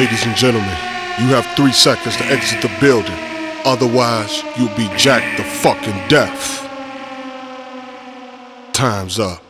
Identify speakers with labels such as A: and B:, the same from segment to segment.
A: Ladies and gentlemen, you have three seconds to exit the building. Otherwise, you'll be jacked the fucking death. Time's up.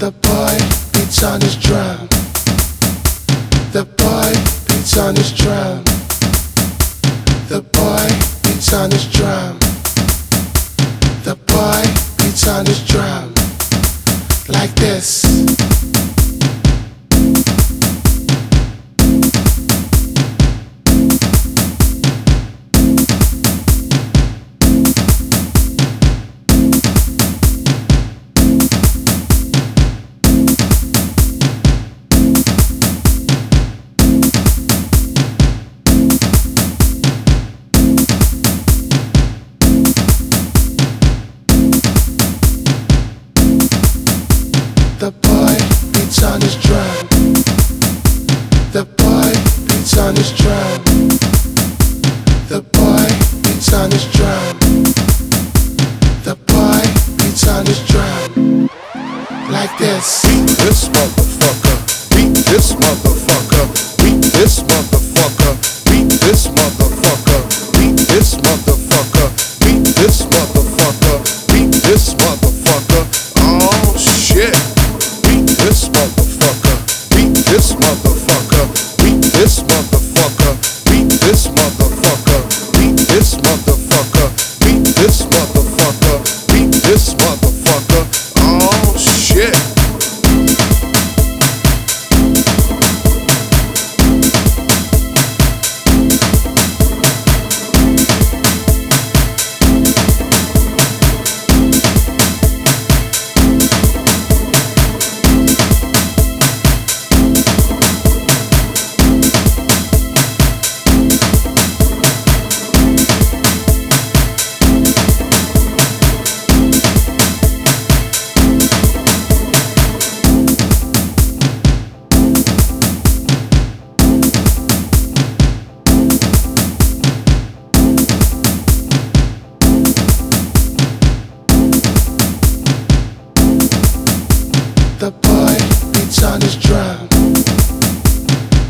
B: The boy beats on his drum. The boy beats on his drum. The boy beats on his drum. The boy beats on his drum. Like this. His drum. The boy beats on his drum. The boy beats on his drum. Like this.
A: Beat this motherfucker. Beat this motherfucker. Beat this motherfucker. Beat this motherfucker. Beat this motherfucker. Beat this motherfucker. Beat this motherfucker. Oh shit. Beat this motherfucker. Beat this motherfucker.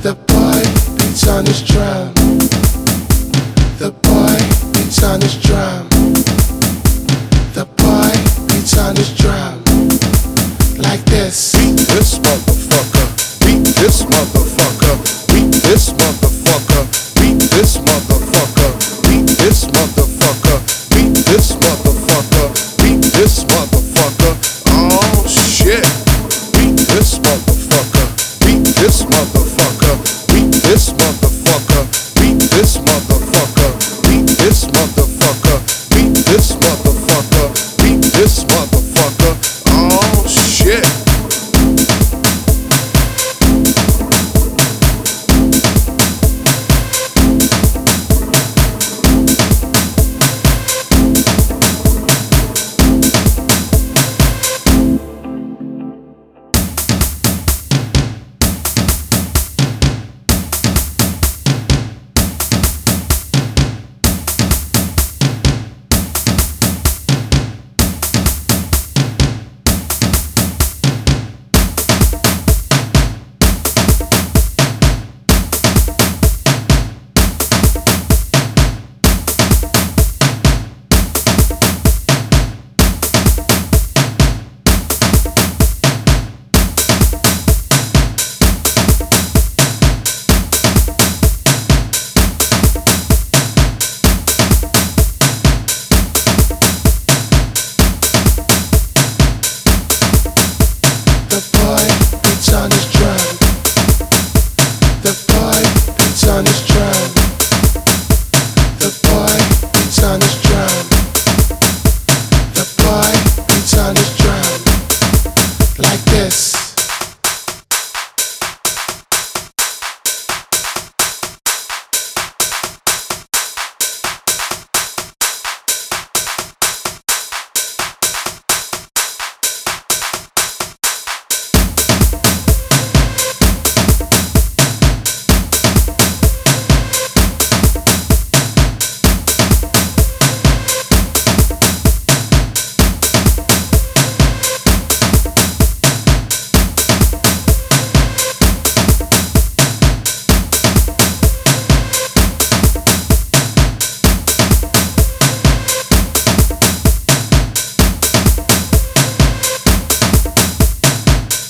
B: The boy beats on his drum. The boy beats on his drum. The boy beats on his drum. Like this.
A: Beat this motherfucker. Beat this motherfucker. This motherfucker.